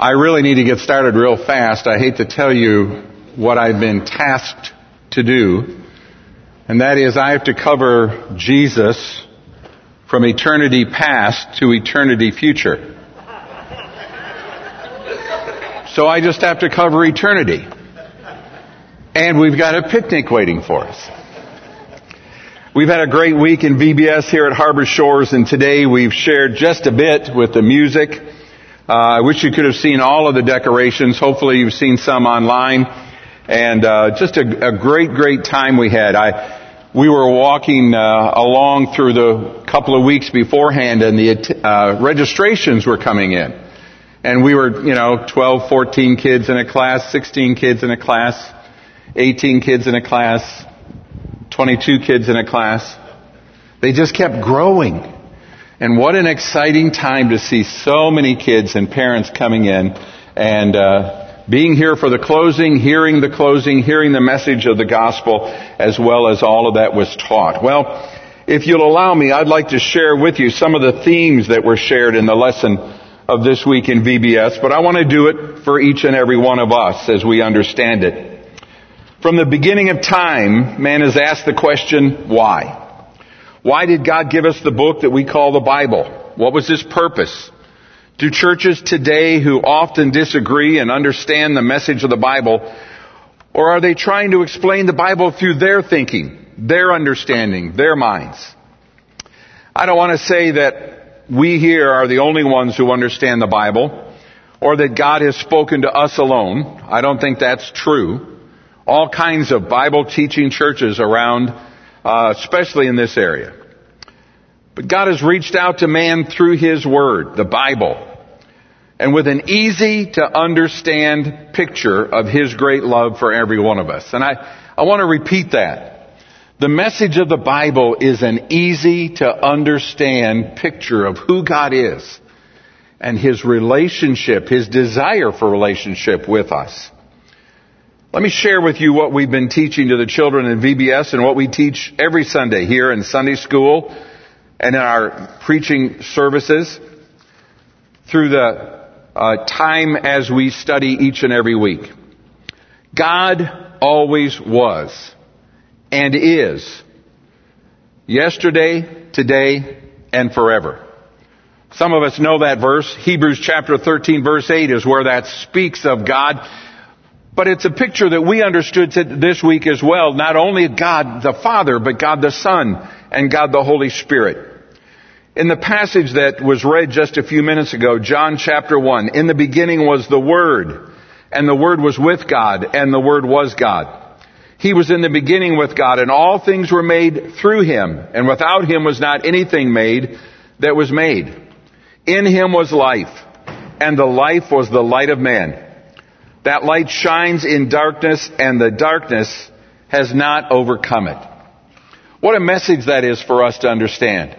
I really need to get started real fast. I hate to tell you what I've been tasked to do, and that is I have to cover Jesus from eternity past to eternity future. So I just have to cover eternity. And we've got a picnic waiting for us. We've had a great week in VBS here at Harbor Shores, and today we've shared just a bit with the music. Uh, I wish you could have seen all of the decorations. Hopefully you've seen some online. And uh, just a, a, great, great time we had. I, we were walking uh, along through the couple of weeks beforehand, and the uh, registrations were coming in. And we were, you know, 12, 14 kids in a class, 16 kids in a class, 18 kids in a class, 22 kids in a class. They just kept growing. And what an exciting time to see so many kids and parents coming in and uh, being here for the closing, hearing the closing, hearing the message of the gospel, as well as all of that was taught. Well, if you'll allow me, I'd like to share with you some of the themes that were shared in the lesson of this week in VBS, but I want to do it for each and every one of us as we understand it. From the beginning of time, man has asked the question, why? Why did God give us the book that we call the Bible? What was His purpose? Do churches today who often disagree and understand the message of the Bible, or are they trying to explain the Bible through their thinking, their understanding, their minds? I don't want to say that we here are the only ones who understand the Bible, or that God has spoken to us alone. I don't think that's true all kinds of Bible teaching churches around, uh, especially in this area. But God has reached out to man through His Word, the Bible, and with an easy to understand picture of His great love for every one of us. And I, I want to repeat that. The message of the Bible is an easy to understand picture of who God is and His relationship, His desire for relationship with us. Let me share with you what we've been teaching to the children in VBS and what we teach every Sunday here in Sunday school and in our preaching services through the uh, time as we study each and every week. God always was and is yesterday, today, and forever. Some of us know that verse. Hebrews chapter 13 verse 8 is where that speaks of God but it's a picture that we understood this week as well, not only God the Father, but God the Son and God the Holy Spirit. In the passage that was read just a few minutes ago, John chapter 1, in the beginning was the Word, and the Word was with God, and the Word was God. He was in the beginning with God, and all things were made through Him, and without Him was not anything made that was made. In Him was life, and the life was the light of man. That light shines in darkness and the darkness has not overcome it. What a message that is for us to understand.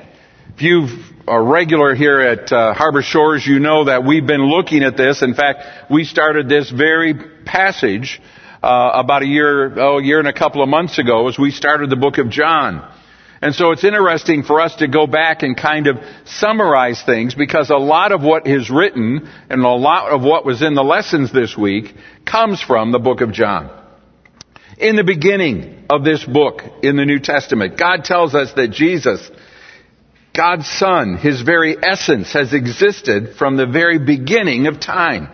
If you are a regular here at uh, Harbor Shores, you know that we've been looking at this. In fact, we started this very passage uh, about a year, oh, a year and a couple of months ago as we started the book of John. And so it's interesting for us to go back and kind of summarize things because a lot of what is written and a lot of what was in the lessons this week comes from the book of John. In the beginning of this book in the New Testament, God tells us that Jesus, God's Son, His very essence has existed from the very beginning of time.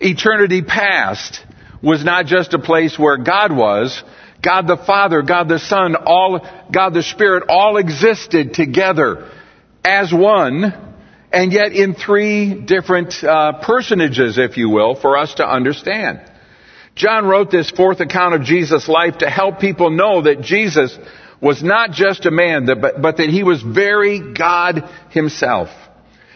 Eternity past was not just a place where God was, God the Father, God the Son, all, God the Spirit, all existed together as one, and yet in three different uh, personages, if you will, for us to understand. John wrote this fourth account of Jesus' life to help people know that Jesus was not just a man, but, but that he was very God himself.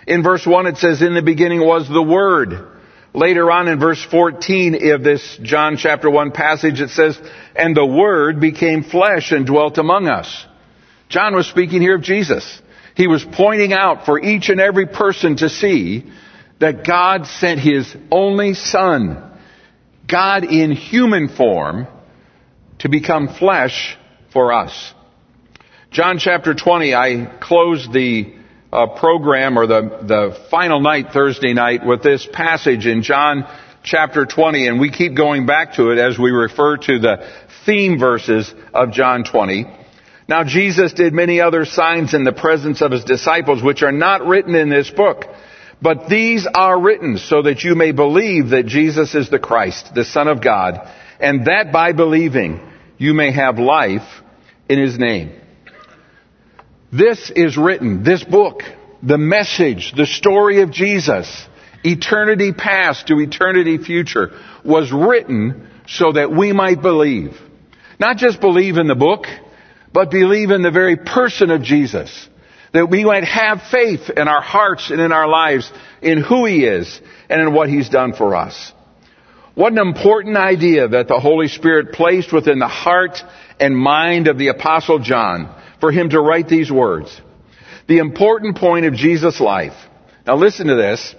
In verse 1 it says, In the beginning was the Word Later on in verse 14 of this John chapter 1 passage, it says, And the Word became flesh and dwelt among us. John was speaking here of Jesus. He was pointing out for each and every person to see that God sent His only Son, God in human form, to become flesh for us. John chapter 20, I closed the uh, program or the, the final night, Thursday night, with this passage in John chapter 20, and we keep going back to it as we refer to the theme verses of John 20. Now Jesus did many other signs in the presence of his disciples, which are not written in this book. But these are written so that you may believe that Jesus is the Christ, the Son of God, and that by believing you may have life in His name. This is written, this book, the message, the story of Jesus, eternity past to eternity future, was written so that we might believe. Not just believe in the book, but believe in the very person of Jesus. That we might have faith in our hearts and in our lives in who He is and in what He's done for us. What an important idea that the Holy Spirit placed within the heart and mind of the Apostle John for him to write these words. The important point of Jesus' life. Now listen to this.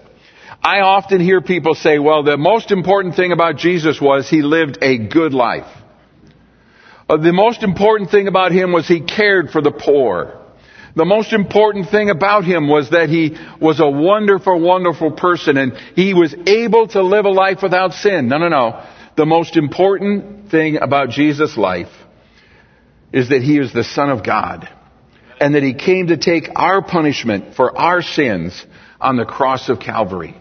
I often hear people say, well, the most important thing about Jesus was he lived a good life. Uh, the most important thing about him was he cared for the poor. The most important thing about him was that he was a wonderful, wonderful person and he was able to live a life without sin. No, no, no. The most important thing about Jesus' life is that he is the Son of God and that he came to take our punishment for our sins on the cross of Calvary.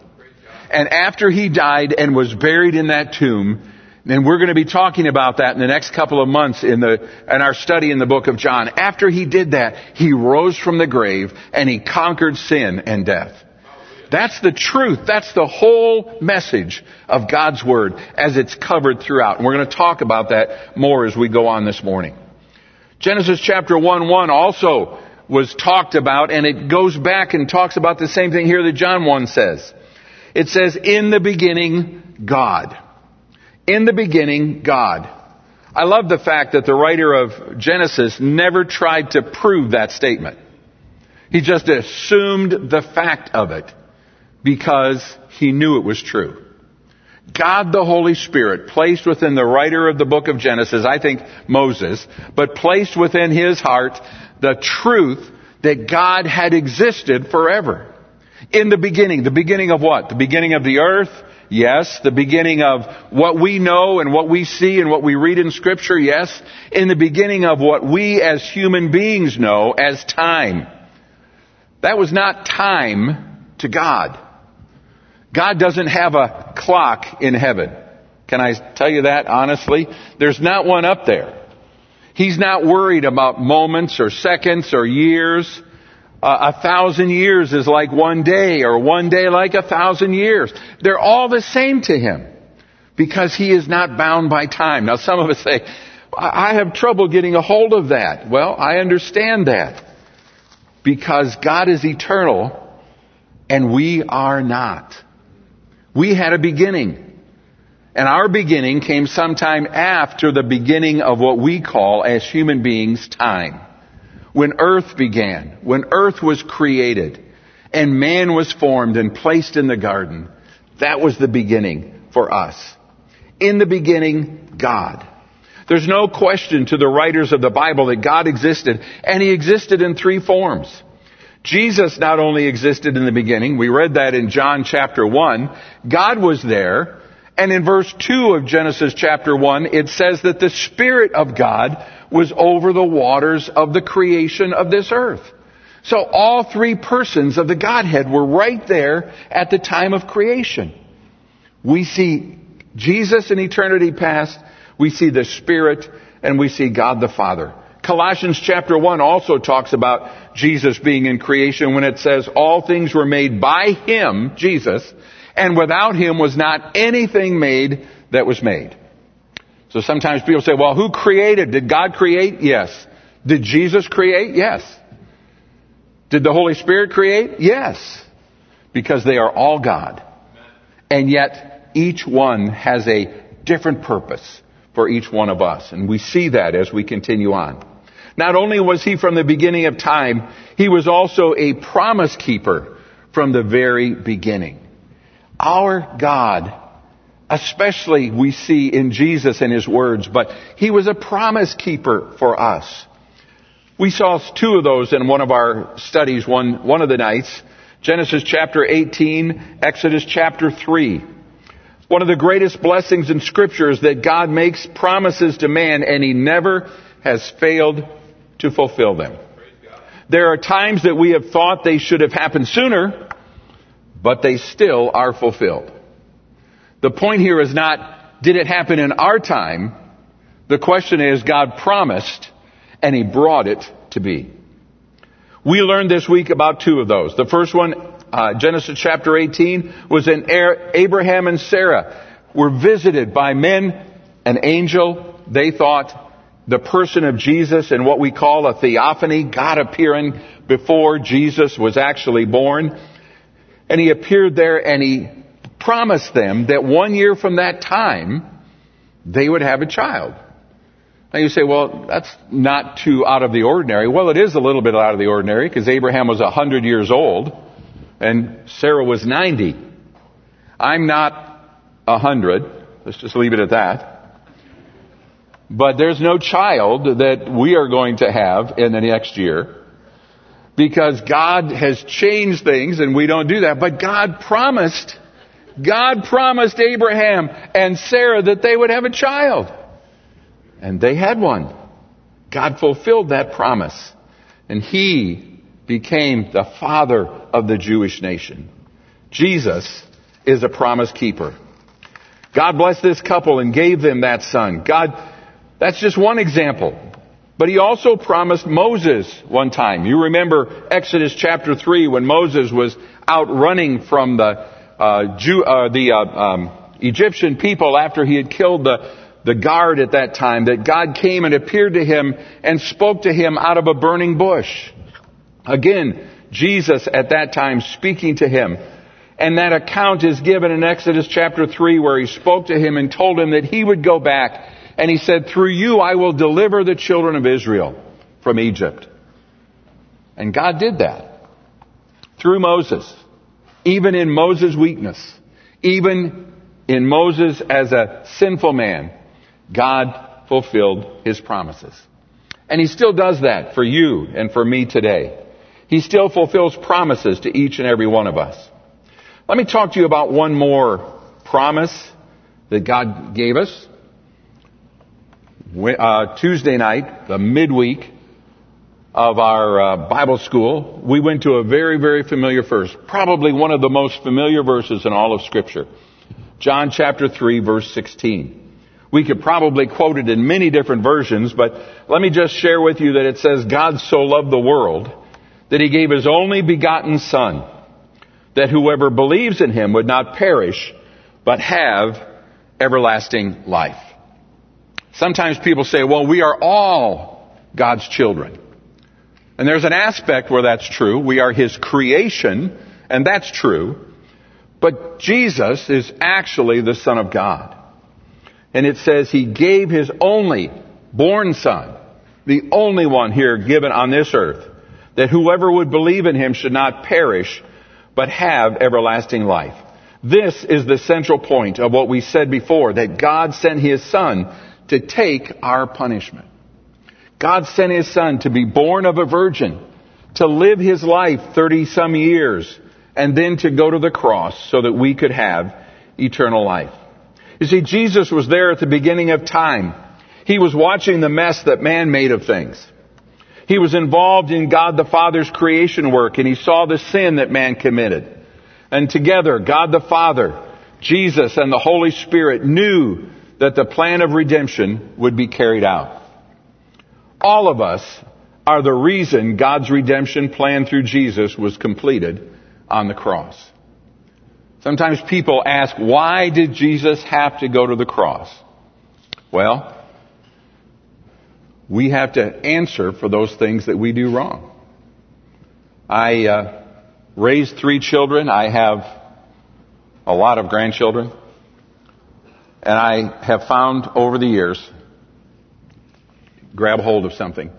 And after he died and was buried in that tomb, and we're going to be talking about that in the next couple of months in the, in our study in the book of John. After he did that, he rose from the grave and he conquered sin and death. That's the truth. That's the whole message of God's Word as it's covered throughout. And we're going to talk about that more as we go on this morning. Genesis chapter 1 1 also was talked about and it goes back and talks about the same thing here that John 1 says. It says, in the beginning, God. In the beginning, God. I love the fact that the writer of Genesis never tried to prove that statement. He just assumed the fact of it because he knew it was true. God the Holy Spirit placed within the writer of the book of Genesis, I think Moses, but placed within his heart the truth that God had existed forever. In the beginning. The beginning of what? The beginning of the earth, Yes. The beginning of what we know and what we see and what we read in scripture. Yes. In the beginning of what we as human beings know as time. That was not time to God. God doesn't have a clock in heaven. Can I tell you that honestly? There's not one up there. He's not worried about moments or seconds or years uh, a thousand years is like one day, or one day like a thousand years. They're all the same to him because he is not bound by time. Now, some of us say, I have trouble getting a hold of that. Well, I understand that because God is eternal and we are not. We had a beginning. And our beginning came sometime after the beginning of what we call as human beings time when earth began, when earth was created, and man was formed and placed in the garden. That was the beginning for us. In the beginning, God. There's no question to the writers of the Bible that God existed, and He existed in three forms. Jesus not only existed in the beginning, we read that in John chapter 1, God was there, and in verse 2 of Genesis chapter 1, it says that the Spirit of God was over the waters of the creation of this earth. So all three persons of the Godhead were right there at the time of creation. We see Jesus in eternity past, we see the Spirit, and we see God the Father. Colossians chapter 1 also talks about Jesus being in creation when it says, all things were made by Him, Jesus, and without Him was not anything made that was made. So sometimes people say, well, who created? Did God create? Yes. Did Jesus create? Yes. Did the Holy Spirit create? Yes. Because they are all God. And yet each one has a different purpose for each one of us. And we see that as we continue on. Not only was he from the beginning of time, he was also a promise keeper from the very beginning. Our God especially we see in Jesus and His words, but He was a promise keeper for us. We saw two of those in one of our studies one, one of the nights. Genesis chapter 18, Exodus chapter 3. One of the greatest blessings in scripture is that God makes promises to man and he never has failed to fulfill them. There are times that we have thought they should have happened sooner, but they still are fulfilled. The point here is not, did it happen in our time? The question is, God promised and He brought it to be. We learned this week about two of those. The first one, uh, Genesis chapter 18, was in Abraham and Sarah were visited by men, an angel. They thought the person of Jesus and what we call a theophany, God appearing before Jesus was actually born. And he appeared there and he promised them that one year from that time, they would have a child. Now you say, well, that's not too out of the ordinary. Well, it is a little bit out of the ordinary because Abraham was a hundred years old and Sarah was 90. I'm not a hundred. Let's just leave it at that. But there's no child that we are going to have in the next year because God has changed things and we don't do that. But God promised, God promised Abraham and Sarah that they would have a child. And they had one. God fulfilled that promise. And he became the father of the Jewish nation. Jesus is a promise keeper. God blessed this couple and gave them that son. God that's just one example. But he also promised Moses one time. You remember Exodus chapter 3 when Moses was out running from the, uh, Jew, uh, the uh, um, Egyptian people after he had killed the, the guard at that time, that God came and appeared to him and spoke to him out of a burning bush. Again, Jesus at that time speaking to him. And that account is given in Exodus chapter 3 where he spoke to him and told him that he would go back and he said, through you I will deliver the children of Israel from Egypt. And God did that. Through Moses. Even in Moses' weakness. Even in Moses as a sinful man. God fulfilled his promises. And he still does that for you and for me today. He still fulfills promises to each and every one of us. Let me talk to you about one more promise that God gave us uh, Tuesday night, the midweek of our uh, Bible school, we went to a very, very familiar verse, probably one of the most familiar verses in all of Scripture. John chapter 3 verse 16. We could probably quote it in many different versions, but let me just share with you that it says, God so loved the world that he gave his only begotten son, that whoever believes in him would not perish, but have everlasting life. Sometimes people say, well, we are all God's children. And there's an aspect where that's true. We are His creation, and that's true. But Jesus is actually the Son of God. And it says He gave His only born Son, the only one here given on this earth, that whoever would believe in Him should not perish, but have everlasting life. This is the central point of what we said before, that God sent His Son to take our punishment. God sent His Son to be born of a virgin, to live His life 30 some years, and then to go to the cross so that we could have eternal life. You see, Jesus was there at the beginning of time. He was watching the mess that man made of things. He was involved in God the Father's creation work and he saw the sin that man committed. And together, God the Father, Jesus, and the Holy Spirit knew that the plan of redemption would be carried out. All of us are the reason God's redemption plan through Jesus was completed on the cross. Sometimes people ask, why did Jesus have to go to the cross? Well, we have to answer for those things that we do wrong. I uh, raised three children. I have a lot of grandchildren. And I have found over the years, grab hold of something.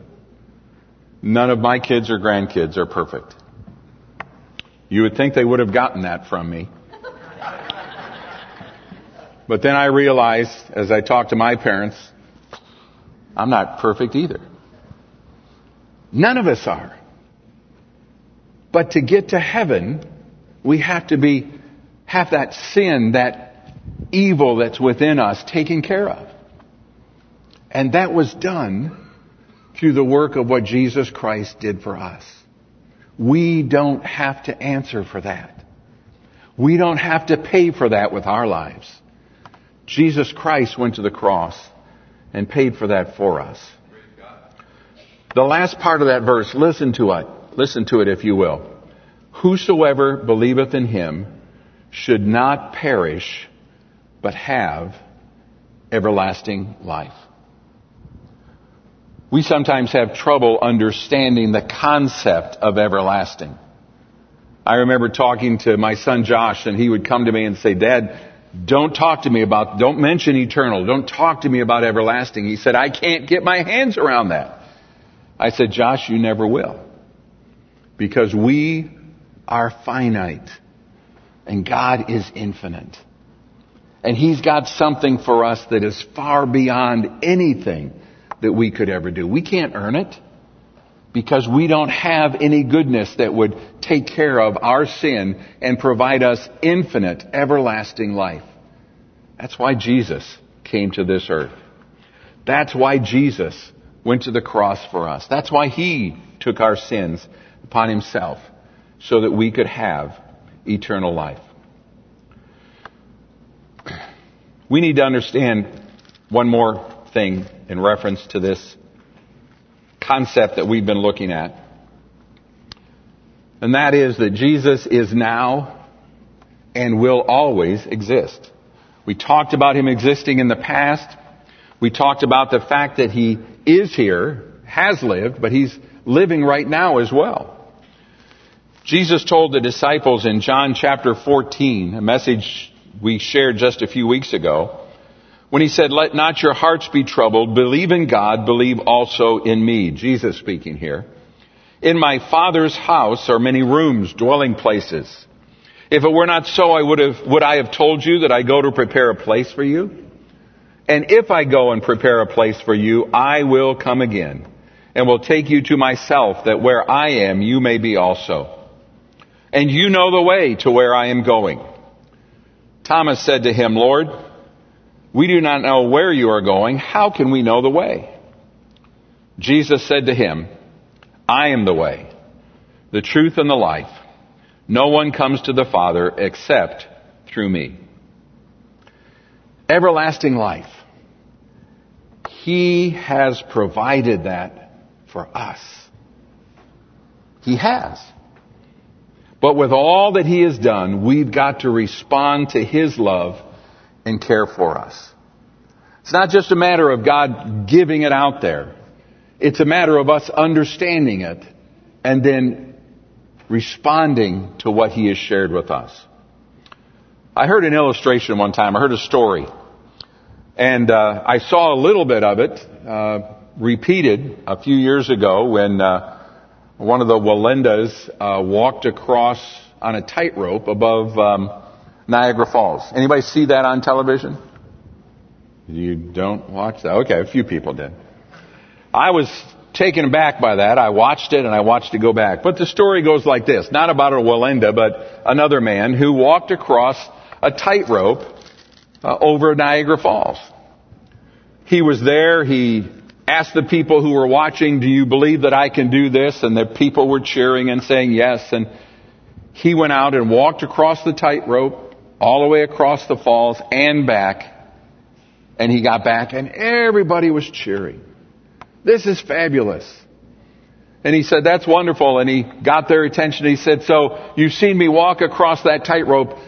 None of my kids or grandkids are perfect. You would think they would have gotten that from me. But then I realized, as I talked to my parents, I'm not perfect either. None of us are. But to get to heaven, we have to be, have that sin, that evil that's within us taken care of. And that was done through the work of what Jesus Christ did for us. We don't have to answer for that. We don't have to pay for that with our lives. Jesus Christ went to the cross and paid for that for us. The last part of that verse, listen to it. Listen to it if you will. Whosoever believeth in him should not perish, but have everlasting life. We sometimes have trouble understanding the concept of everlasting. I remember talking to my son Josh and he would come to me and say, Dad, don't talk to me about, don't mention eternal. Don't talk to me about everlasting. He said, I can't get my hands around that. I said, Josh, you never will. Because we are finite and God is infinite. And He's got something for us that is far beyond anything that we could ever do. We can't earn it because we don't have any goodness that would take care of our sin and provide us infinite, everlasting life. That's why Jesus came to this earth. That's why Jesus went to the cross for us. That's why He took our sins upon Himself so that we could have eternal life. We need to understand one more thing in reference to this concept that we've been looking at. And that is that Jesus is now and will always exist. We talked about him existing in the past. We talked about the fact that he is here, has lived, but he's living right now as well. Jesus told the disciples in John chapter 14, a message we shared just a few weeks ago, when he said, let not your hearts be troubled, believe in God, believe also in me. Jesus speaking here. In my Father's house are many rooms, dwelling places. If it were not so, I would have, would I have told you that I go to prepare a place for you? And if I go and prepare a place for you, I will come again and will take you to myself that where I am, you may be also. And you know the way to where I am going. Thomas said to him, Lord, we do not know where you are going. How can we know the way? Jesus said to him, I am the way, the truth, and the life. No one comes to the Father except through me. Everlasting life. He has provided that for us. He has. But with all that He has done, we've got to respond to His love and care for us. It's not just a matter of God giving it out there. It's a matter of us understanding it and then responding to what He has shared with us. I heard an illustration one time. I heard a story. And uh, I saw a little bit of it uh, repeated a few years ago when uh, one of the Wallendas uh, walked across on a tightrope above um, Niagara Falls. Anybody see that on television? You don't watch that? Okay, a few people did. I was taken aback by that. I watched it and I watched it go back. But the story goes like this. Not about a Wallenda, but another man who walked across a tightrope uh, over Niagara Falls. He was there. He asked the people who were watching, do you believe that I can do this? And the people were cheering and saying yes. And he went out and walked across the tightrope all the way across the falls and back. And he got back and everybody was cheering. This is fabulous. And he said, that's wonderful. And he got their attention. He said, so you've seen me walk across that tightrope.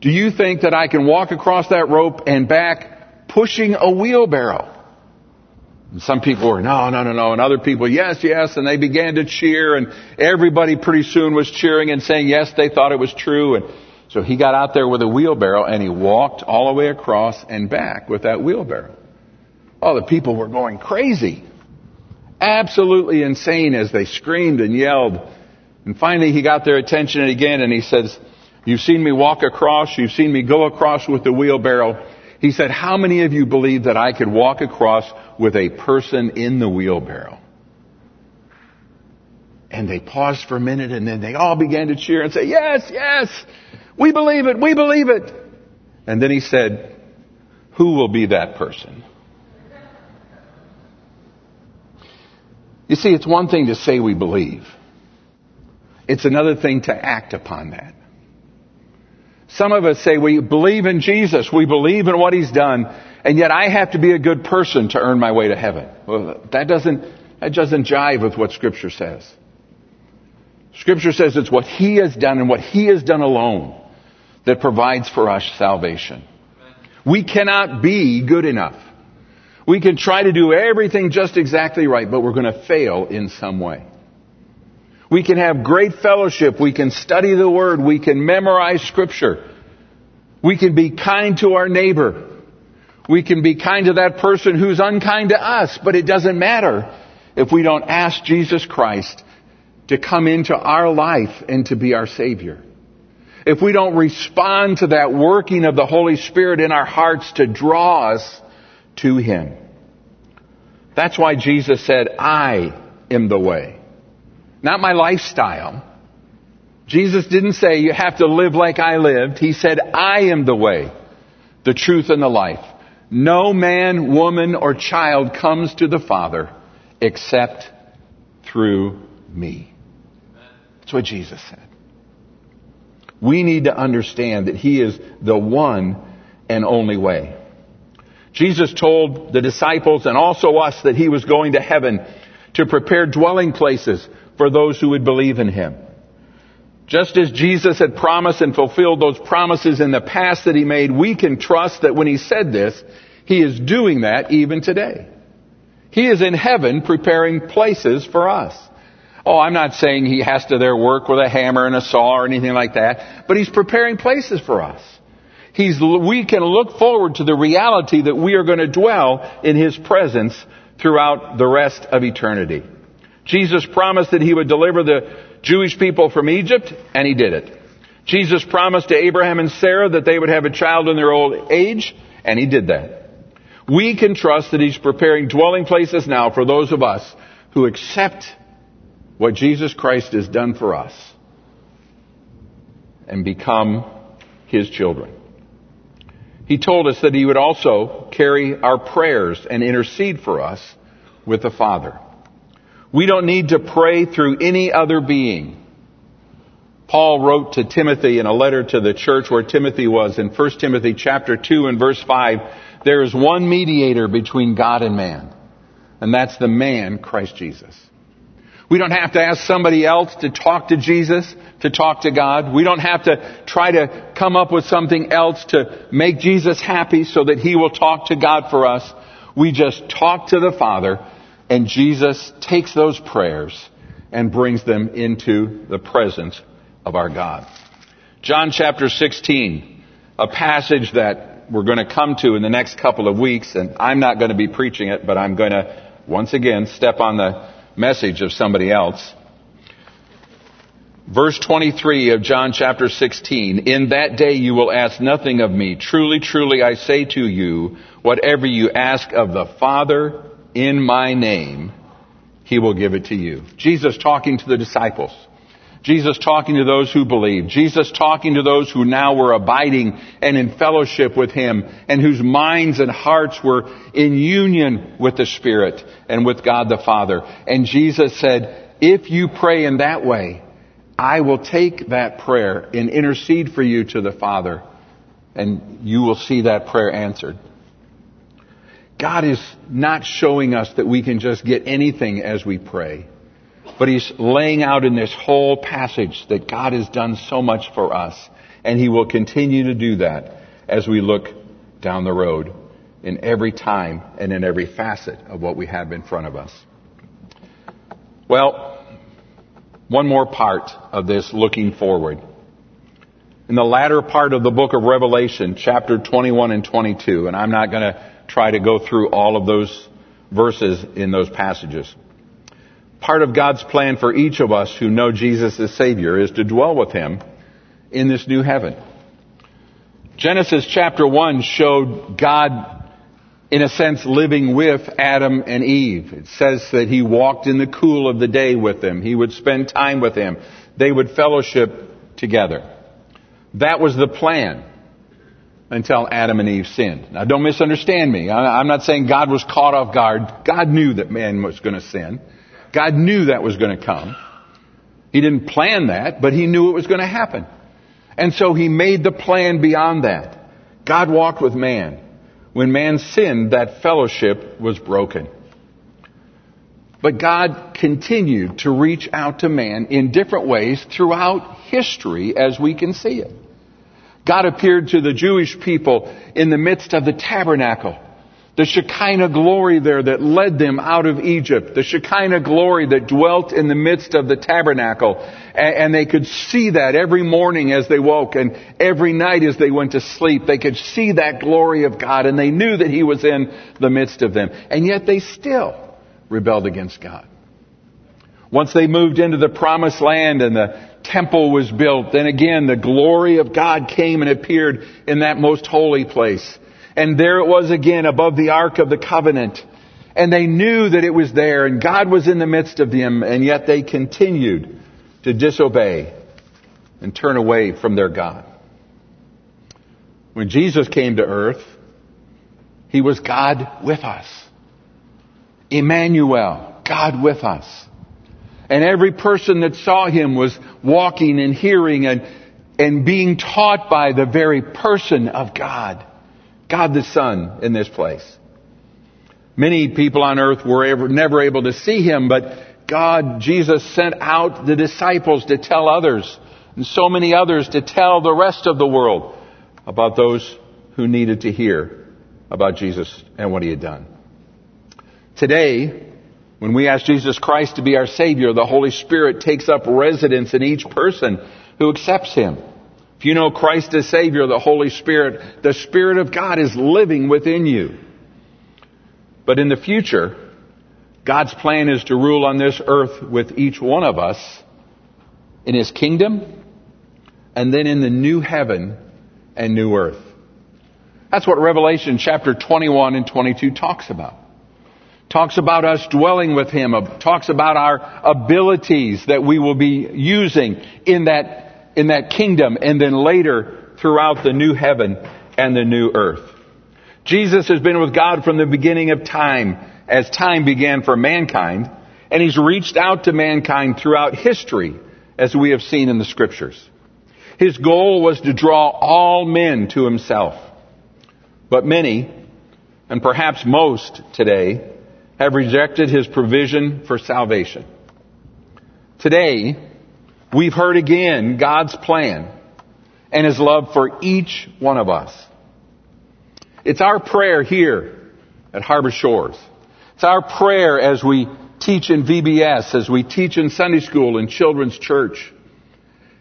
Do you think that I can walk across that rope and back pushing a wheelbarrow? And some people were, no, no, no, no. And other people, yes, yes. And they began to cheer and everybody pretty soon was cheering and saying yes, they thought it was true. And so he got out there with a wheelbarrow and he walked all the way across and back with that wheelbarrow. Oh, the people were going crazy. Absolutely insane as they screamed and yelled. And finally he got their attention again and he says, you've seen me walk across, you've seen me go across with the wheelbarrow. He said, how many of you believe that I could walk across with a person in the wheelbarrow? And they paused for a minute and then they all began to cheer and say, yes, yes, we believe it, we believe it. And then he said, who will be that person? You see, it's one thing to say we believe. It's another thing to act upon that. Some of us say we believe in Jesus, we believe in what He's done, and yet I have to be a good person to earn my way to heaven. Well, that doesn't, that doesn't jive with what Scripture says. Scripture says it's what He has done and what He has done alone that provides for us salvation. We cannot be good enough. We can try to do everything just exactly right, but we're going to fail in some way. We can have great fellowship. We can study the Word. We can memorize Scripture. We can be kind to our neighbor. We can be kind to that person who's unkind to us, but it doesn't matter if we don't ask Jesus Christ to come into our life and to be our Savior. If we don't respond to that working of the Holy Spirit in our hearts to draw us to Him. That's why Jesus said, I am the way. Not my lifestyle. Jesus didn't say you have to live like I lived. He said, I am the way, the truth, and the life. No man, woman, or child comes to the Father except through me. That's what Jesus said. We need to understand that He is the one and only way. Jesus told the disciples and also us that He was going to heaven to prepare dwelling places for those who would believe in Him. Just as Jesus had promised and fulfilled those promises in the past that He made, we can trust that when He said this, He is doing that even today. He is in heaven preparing places for us. Oh, I'm not saying he has to there work with a hammer and a saw or anything like that, but he's preparing places for us. He's, we can look forward to the reality that we are going to dwell in his presence throughout the rest of eternity. Jesus promised that he would deliver the Jewish people from Egypt, and he did it. Jesus promised to Abraham and Sarah that they would have a child in their old age, and he did that. We can trust that he's preparing dwelling places now for those of us who accept what Jesus Christ has done for us and become his children. He told us that he would also carry our prayers and intercede for us with the Father. We don't need to pray through any other being. Paul wrote to Timothy in a letter to the church where Timothy was in 1 Timothy chapter 2 and verse 5, there is one mediator between God and man, and that's the man, Christ Jesus. We don't have to ask somebody else to talk to Jesus, to talk to God. We don't have to try to come up with something else to make Jesus happy so that He will talk to God for us. We just talk to the Father and Jesus takes those prayers and brings them into the presence of our God. John chapter 16, a passage that we're going to come to in the next couple of weeks, and I'm not going to be preaching it, but I'm going to once again step on the message of somebody else. Verse 23 of John chapter 16, In that day you will ask nothing of me. Truly, truly, I say to you, whatever you ask of the Father in my name, he will give it to you. Jesus talking to the disciples. Jesus talking to those who believe. Jesus talking to those who now were abiding and in fellowship with Him and whose minds and hearts were in union with the Spirit and with God the Father. And Jesus said, if you pray in that way, I will take that prayer and intercede for you to the Father and you will see that prayer answered. God is not showing us that we can just get anything as we pray. But he's laying out in this whole passage that God has done so much for us, and he will continue to do that as we look down the road in every time and in every facet of what we have in front of us. Well, one more part of this looking forward. In the latter part of the book of Revelation, chapter 21 and 22, and I'm not going to try to go through all of those verses in those passages part of God's plan for each of us who know Jesus as Savior is to dwell with Him in this new heaven. Genesis chapter 1 showed God in a sense, living with Adam and Eve. It says that he walked in the cool of the day with them. He would spend time with them. They would fellowship together. That was the plan until Adam and Eve sinned. Now don't misunderstand me. I'm not saying God was caught off guard. God knew that man was going to sin. God knew that was going to come. He didn't plan that, but he knew it was going to happen. And so he made the plan beyond that. God walked with man. When man sinned, that fellowship was broken. But God continued to reach out to man in different ways throughout history as we can see it. God appeared to the Jewish people in the midst of the tabernacle. The Shekinah glory there that led them out of Egypt. The Shekinah glory that dwelt in the midst of the tabernacle. And they could see that every morning as they woke and every night as they went to sleep. They could see that glory of God and they knew that He was in the midst of them. And yet they still rebelled against God. Once they moved into the promised land and the temple was built, then again the glory of God came and appeared in that most holy place. And there it was again above the Ark of the Covenant. And they knew that it was there and God was in the midst of them and yet they continued to disobey and turn away from their God. When Jesus came to earth, He was God with us. Emmanuel, God with us. And every person that saw him was walking and hearing and, and being taught by the very person of God. God the Son in this place. Many people on earth were ever, never able to see him, but God, Jesus sent out the disciples to tell others, and so many others to tell the rest of the world about those who needed to hear about Jesus and what he had done. Today, when we ask Jesus Christ to be our Savior, the Holy Spirit takes up residence in each person who accepts Him. If you know Christ as Savior, the Holy Spirit, the Spirit of God is living within you. But in the future, God's plan is to rule on this earth with each one of us in His kingdom and then in the new heaven and new earth. That's what Revelation chapter 21 and 22 talks about talks about us dwelling with Him, talks about our abilities that we will be using in that, in that kingdom and then later throughout the new heaven and the new earth. Jesus has been with God from the beginning of time as time began for mankind and He's reached out to mankind throughout history as we have seen in the scriptures. His goal was to draw all men to Himself. But many, and perhaps most today, have rejected his provision for salvation. Today, we've heard again God's plan and his love for each one of us. It's our prayer here at Harbor Shores. It's our prayer as we teach in VBS, as we teach in Sunday school and children's church.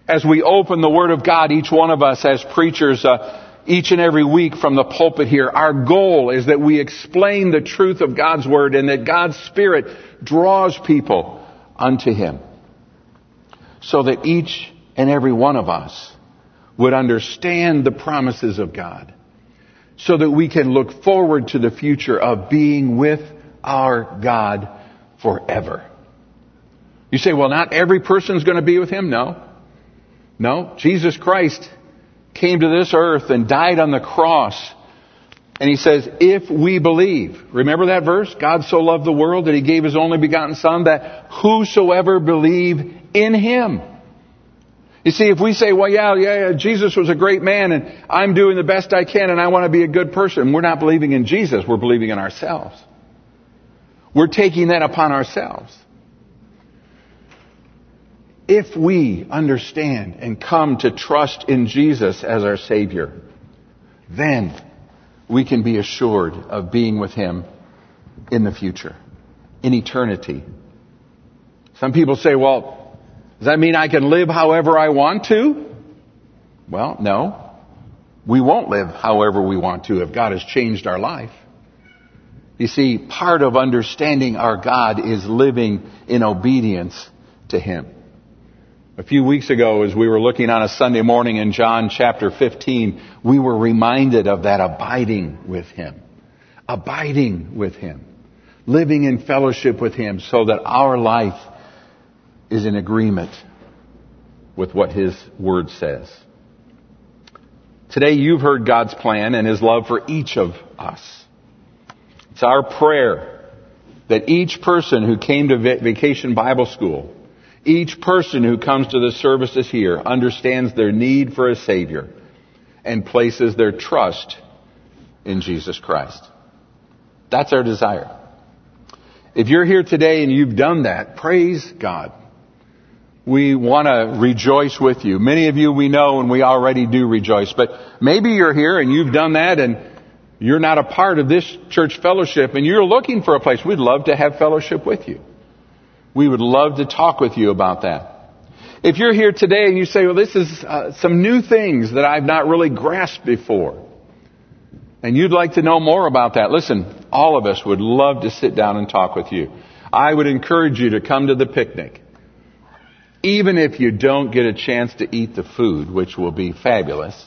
As we open the Word of God, each one of us as preachers, uh, each and every week from the pulpit here, our goal is that we explain the truth of God's Word and that God's Spirit draws people unto Him. So that each and every one of us would understand the promises of God. So that we can look forward to the future of being with our God forever. You say, well, not every person is going to be with Him. No. No. Jesus Christ came to this earth and died on the cross. And he says, if we believe, remember that verse? God so loved the world that he gave his only begotten son that whosoever believe in him. You see, if we say, well, yeah, yeah, yeah, Jesus was a great man and I'm doing the best I can and I want to be a good person, we're not believing in Jesus, we're believing in ourselves. We're taking that upon ourselves if we understand and come to trust in Jesus as our Savior, then we can be assured of being with Him in the future, in eternity. Some people say, well, does that mean I can live however I want to? Well, no. We won't live however we want to if God has changed our life. You see, part of understanding our God is living in obedience to Him. A few weeks ago, as we were looking on a Sunday morning in John chapter 15, we were reminded of that abiding with Him. abiding with Him, living in fellowship with Him so that our life is in agreement with what His Word says. Today you've heard God's plan and His love for each of us. It's our prayer that each person who came to Vacation Bible School, each person who comes to the services here understands their need for a Savior and places their trust in Jesus Christ. That's our desire. If you're here today and you've done that, praise God. We want to rejoice with you. Many of you we know and we already do rejoice, but maybe you're here and you've done that and you're not a part of this church fellowship and you're looking for a place. We'd love to have fellowship with you. We would love to talk with you about that. If you're here today and you say, well, this is uh, some new things that I've not really grasped before, and you'd like to know more about that, listen, all of us would love to sit down and talk with you. I would encourage you to come to the picnic. Even if you don't get a chance to eat the food, which will be fabulous,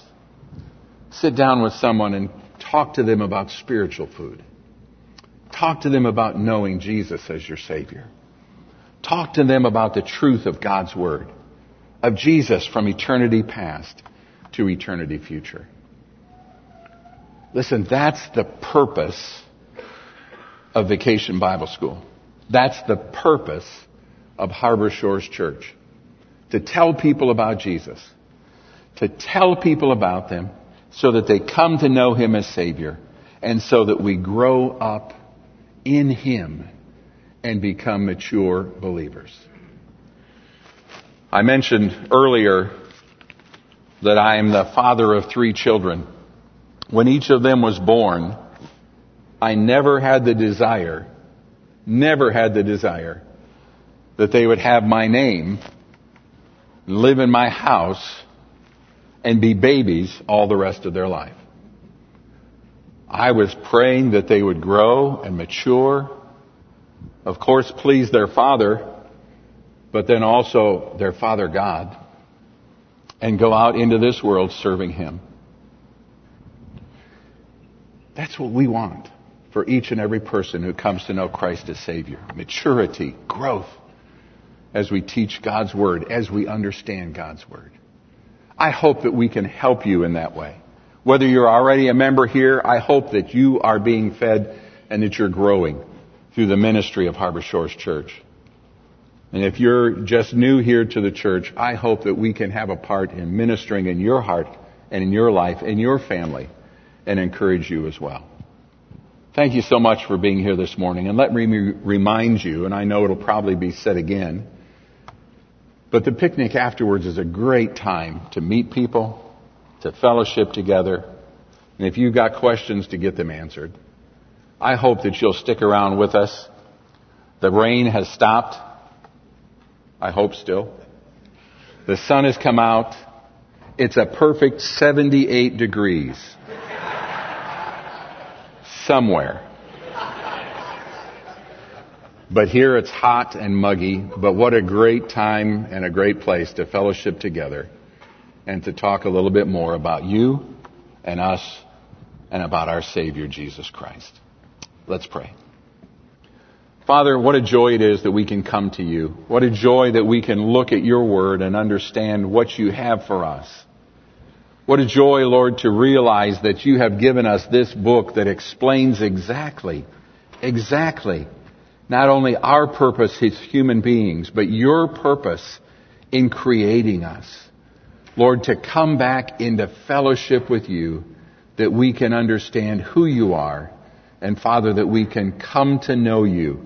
sit down with someone and talk to them about spiritual food. Talk to them about knowing Jesus as your Savior. Talk to them about the truth of God's Word of Jesus from eternity past to eternity future. Listen, that's the purpose of Vacation Bible School. That's the purpose of Harbor Shores Church. To tell people about Jesus. To tell people about them so that they come to know Him as Savior and so that we grow up in Him and become mature believers. I mentioned earlier that I am the father of three children. When each of them was born, I never had the desire, never had the desire that they would have my name, live in my house, and be babies all the rest of their life. I was praying that they would grow and mature, of course please their father, but then also their Father God, and go out into this world serving Him. That's what we want for each and every person who comes to know Christ as Savior. Maturity, growth, as we teach God's Word, as we understand God's Word. I hope that we can help you in that way. Whether you're already a member here, I hope that you are being fed and that you're growing through the ministry of Harbor Shores Church. And if you're just new here to the church, I hope that we can have a part in ministering in your heart and in your life and your family and encourage you as well. Thank you so much for being here this morning. And let me remind you, and I know it'll probably be said again, but the picnic afterwards is a great time to meet people, to fellowship together, and if you've got questions, to get them answered. I hope that you'll stick around with us. The rain has stopped. I hope still. The sun has come out. It's a perfect 78 degrees. Somewhere. But here it's hot and muggy, but what a great time and a great place to fellowship together and to talk a little bit more about you and us and about our Savior Jesus Christ. Let's pray. Father, what a joy it is that we can come to you. What a joy that we can look at your word and understand what you have for us. What a joy, Lord, to realize that you have given us this book that explains exactly, exactly, not only our purpose as human beings, but your purpose in creating us. Lord, to come back into fellowship with you that we can understand who you are and Father, that we can come to know you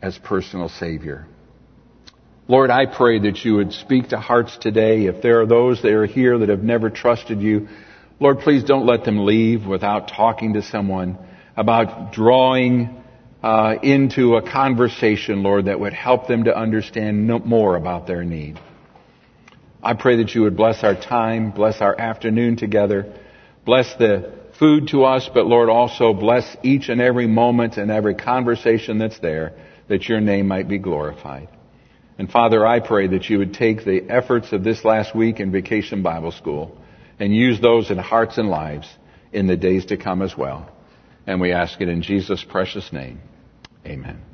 as personal Savior. Lord, I pray that you would speak to hearts today. If there are those that are here that have never trusted you, Lord, please don't let them leave without talking to someone about drawing uh, into a conversation, Lord, that would help them to understand more about their need. I pray that you would bless our time, bless our afternoon together, bless the food to us, but Lord, also bless each and every moment and every conversation that's there that your name might be glorified. And Father, I pray that you would take the efforts of this last week in Vacation Bible School and use those in hearts and lives in the days to come as well. And we ask it in Jesus' precious name. Amen.